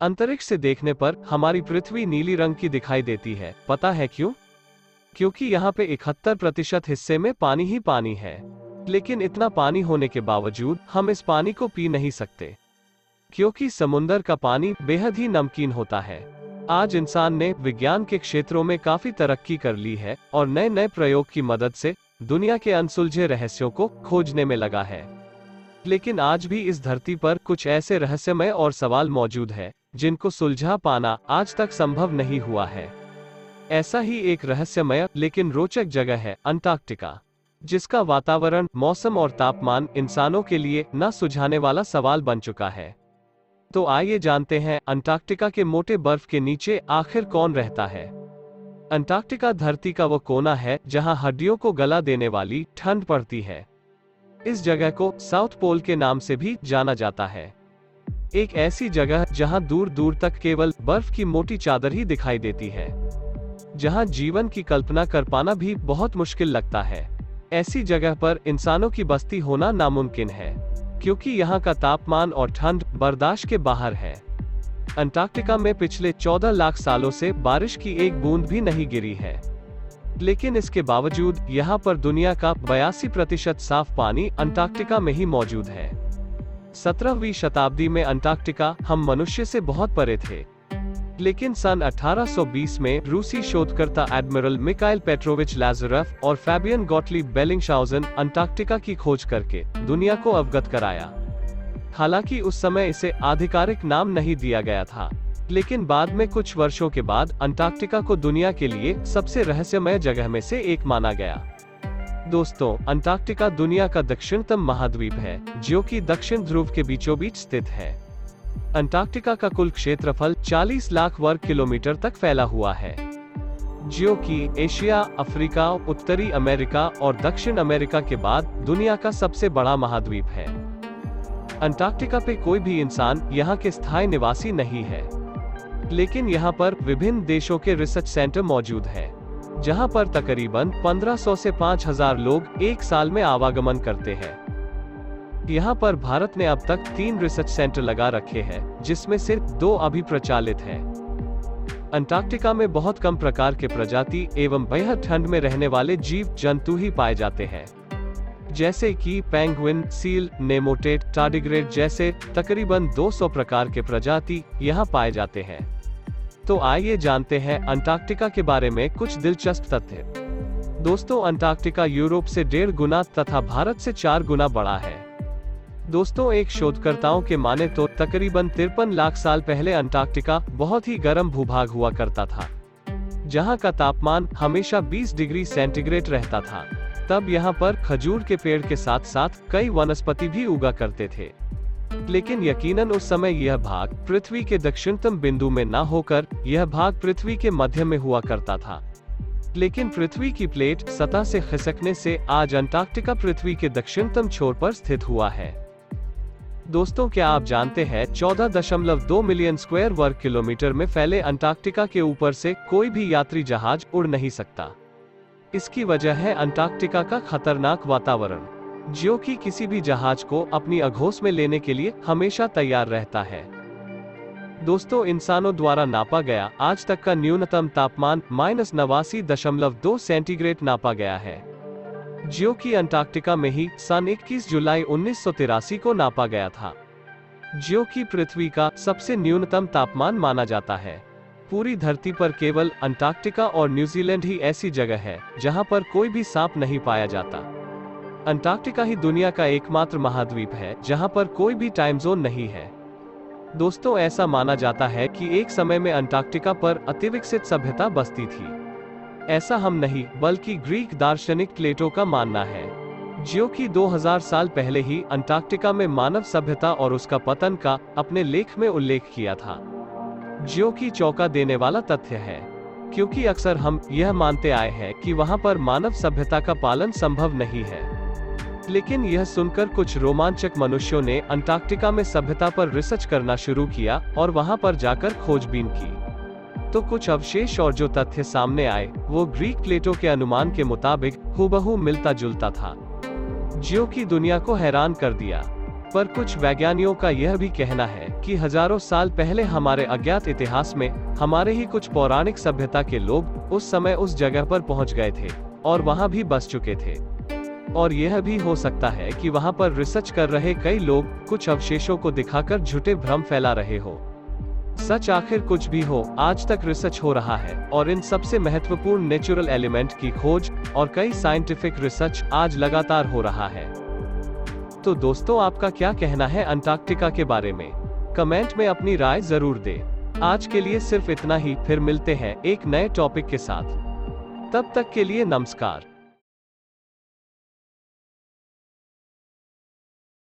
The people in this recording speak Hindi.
अंतरिक्ष से देखने पर हमारी पृथ्वी नीली रंग की दिखाई देती है। पता है क्यों? क्योंकि यहाँ पे इकहत्तर प्रतिशत हिस्से में पानी ही पानी है। लेकिन इतना पानी होने के बावजूद हम इस पानी को पी नहीं सकते। क्योंकि समुन्दर का पानी बेहद ही नमकीन होता है। आज इंसान ने विज्ञान के क्षेत्रों में काफ़ी तरक्की कर ली है और नए नए प्रयोग की मदद से दुनिया के अनसुलझे रहस्यों को खोजने में लगा है। लेकिन आज भी इस धरती पर कुछ ऐसे रहस्यमय और सवाल मौजूद है। जिनको सुलझा पाना आज तक संभव नहीं हुआ है। ऐसा ही एक रहस्यमय, लेकिन रोचक जगह है, अंटार्कटिका, जिसका वातावरण, मौसम और तापमान इंसानों के लिए न सुझाने वाला सवाल बन चुका है। तो आइए जानते हैं, अंटार्कटिका के मोटे बर्फ़ के नीचे आखिर कौन रहता है? अंटार्कटिका धरती का वो कोना है, जहाँ हड्डियों को गला देने वाली ठंड पड़ती है। इस जगह को साउथ पोल के नाम से भी जाना जाता है। एक ऐसी जगह जहाँ दूर दूर तक केवल बर्फ़ की मोटी चादर ही दिखाई देती है। जहाँ जीवन की कल्पना कर पाना भी बहुत मुश्किल लगता है। ऐसी जगह पर इंसानों की बस्ती होना नामुमकिन है, क्योंकि यहाँ का तापमान और ठंड बर्दाश्त के बाहर है। अंटार्कटिका में पिछले 14 लाख सालों से बारिश की एक बूंद भी नहीं गिरी है। लेकिन इसके बावजूद यहाँ पर दुनिया का बयासी प्रतिशत साफ़ पानी अंटार्कटिका में ही मौजूद है। सत्रहवीं शताब्दी में अंटार्कटिका हम मनुष्य से बहुत परे थे। लेकिन सन 1820 में रूसी शोधकर्ता एडमिरल मिकाइल पेट्रोविच लाजरफ और फैबियन गॉटली बेलिंगशाउजन अंटार्कटिका की खोज करके दुनिया को अवगत कराया। हालाँकि उस समय इसे आधिकारिक नाम नहीं दिया गया था। लेकिन बाद में कुछ वर्षों के बाद अंटार्कटिका को दुनिया के लिए सबसे रहस्यमय जगह में से एक माना गया। दोस्तों, अंटार्कटिका दुनिया का दक्षिणतम महाद्वीप है, जो कि दक्षिण ध्रुव के बीचों बीच स्थित है। अंटार्कटिका का कुल क्षेत्रफल 40 लाख वर्ग किलोमीटर तक फैला हुआ है, जो कि एशिया, अफ्रीका, उत्तरी अमेरिका और दक्षिण अमेरिका के बाद दुनिया का सबसे बड़ा महाद्वीप है। अंटार्कटिका पे कोई भी इंसान यहाँ के स्थायी निवासी नहीं है, लेकिन यहाँ पर विभिन्न देशों के रिसर्च सेंटर मौजूद है। जहाँ पर तकरीबन 1500 से 5000 लोग एक साल में आवागमन करते हैं। यहाँ पर भारत ने अब तक तीन रिसर्च सेंटर लगा रखे हैं, जिसमें से दो अभी प्रचालित हैं। अंटार्कटिका में बहुत कम प्रकार के प्रजाति एवं बेहद ठंड में रहने वाले जीव जंतु ही पाए जाते हैं। जैसे कि पेंगुइन, सील, नेमोटेट टाडिग्रेड जैसे तकरीबन 200 प्रकार के प्रजाति यहाँ पाए जाते हैं। तो आइए जानते हैं अंटार्कटिका के बारे में कुछ दिलचस्प तथ्य। दोस्तों, अंटार्कटिका यूरोप से डेढ़ गुना तथा भारत से चार गुना बड़ा है। दोस्तों, एक शोधकर्ताओं के माने तो तकरीबन तिरपन लाख साल पहले अंटार्कटिका बहुत ही गर्म भूभाग हुआ करता था, जहाँ का तापमान हमेशा 20 डिग्री सेंटीग्रेड रहता था। तब यहाँ पर खजूर के पेड़ के साथ साथ कई वनस्पति भी उगा करते थे। लेकिन यकीनन उस समय यह भाग पृथ्वी के दक्षिणतम बिंदु में न होकर यह भाग पृथ्वी के मध्य में हुआ करता था। लेकिन पृथ्वी की प्लेट सतह से खिसकने से आज अंटार्कटिका पृथ्वी के दक्षिणतम छोर पर स्थित हुआ है। दोस्तों, क्या आप जानते हैं 14.2 मिलियन स्क्वायर वर्ग किलोमीटर में फैले अंटार्कटिका के ऊपर से कोई भी यात्री जहाज़ उड़ नहीं सकता। इसकी वजह है अंटार्कटिका का खतरनाक वातावरण, जो कि किसी भी जहाज़ को अपनी अघोष में लेने के लिए हमेशा तैयार रहता है। दोस्तों, इंसानों द्वारा नापा गया आज तक का न्यूनतम तापमान माइनस नवासी दशमलव दो सेंटीग्रेड नापा गया है। जो कि अंटार्कटिका में ही सन 21 जुलाई उन्नीस को नापा गया था। जो कि पृथ्वी का सबसे न्यूनतम तापमान माना जाता है। पूरी धरती पर केवल अंटार्कटिका और न्यूजीलैंड ही ऐसी जगह है, जहाँ पर कोई भी सांप नहीं पाया जाता। अंटार्कटिका ही दुनिया का एकमात्र महाद्वीप है, जहाँ पर कोई भी टाइम जोन नहीं है। दोस्तों, ऐसा माना जाता है कि एक समय में अंटार्कटिका पर अतिविकसित सभ्यता बसती थी। ऐसा हम नहीं, बल्कि ग्रीक दार्शनिक प्लेटो का मानना है। जो कि 2000 साल पहले ही अंटार्कटिका में मानव सभ्यता और उसका पतन का अपने लेख में उल्लेख किया था। जो कि चौका देने वाला तथ्य है, क्योंकि अक्सर हम यह मानते आए हैं कि वहाँ पर मानव सभ्यता का पालन संभव नहीं है। लेकिन यह सुनकर कुछ रोमांचक मनुष्यों ने अंटार्कटिका में सभ्यता पर रिसर्च करना शुरू किया और वहाँ पर जाकर खोजबीन की। तो कुछ अवशेष और जो तथ्य सामने आए, वो ग्रीक प्लेटो के अनुमान के मुताबिक हुबहू मिलता जुलता था। जो की दुनिया को हैरान कर दिया। पर कुछ वैज्ञानिकों का यह भी कहना है कि हज़ारों साल पहले हमारे अज्ञात इतिहास में हमारे ही कुछ पौराणिक सभ्यता के लोग उस समय उस जगह पर पहुँच गए थे और वहाँ भी बस चुके थे। और यह भी हो सकता है कि वहाँ पर रिसर्च कर रहे कई लोग कुछ अवशेषों को दिखाकर झूठे भ्रम फैला रहे हो। सच आखिर कुछ भी हो, आज तक रिसर्च हो रहा है, और इन सबसे महत्वपूर्ण नेचुरल एलिमेंट की खोज और कई साइंटिफिक रिसर्च आज लगातार हो रहा है। तो दोस्तों, आपका क्या कहना है अंटार्कटिका के बारे में? कमेंट में अपनी राय ज़रूर दे। आज के लिए सिर्फ़ इतना ही, फिर मिलते हैं एक नए टॉपिक के साथ। तब तक के लिए नमस्कार।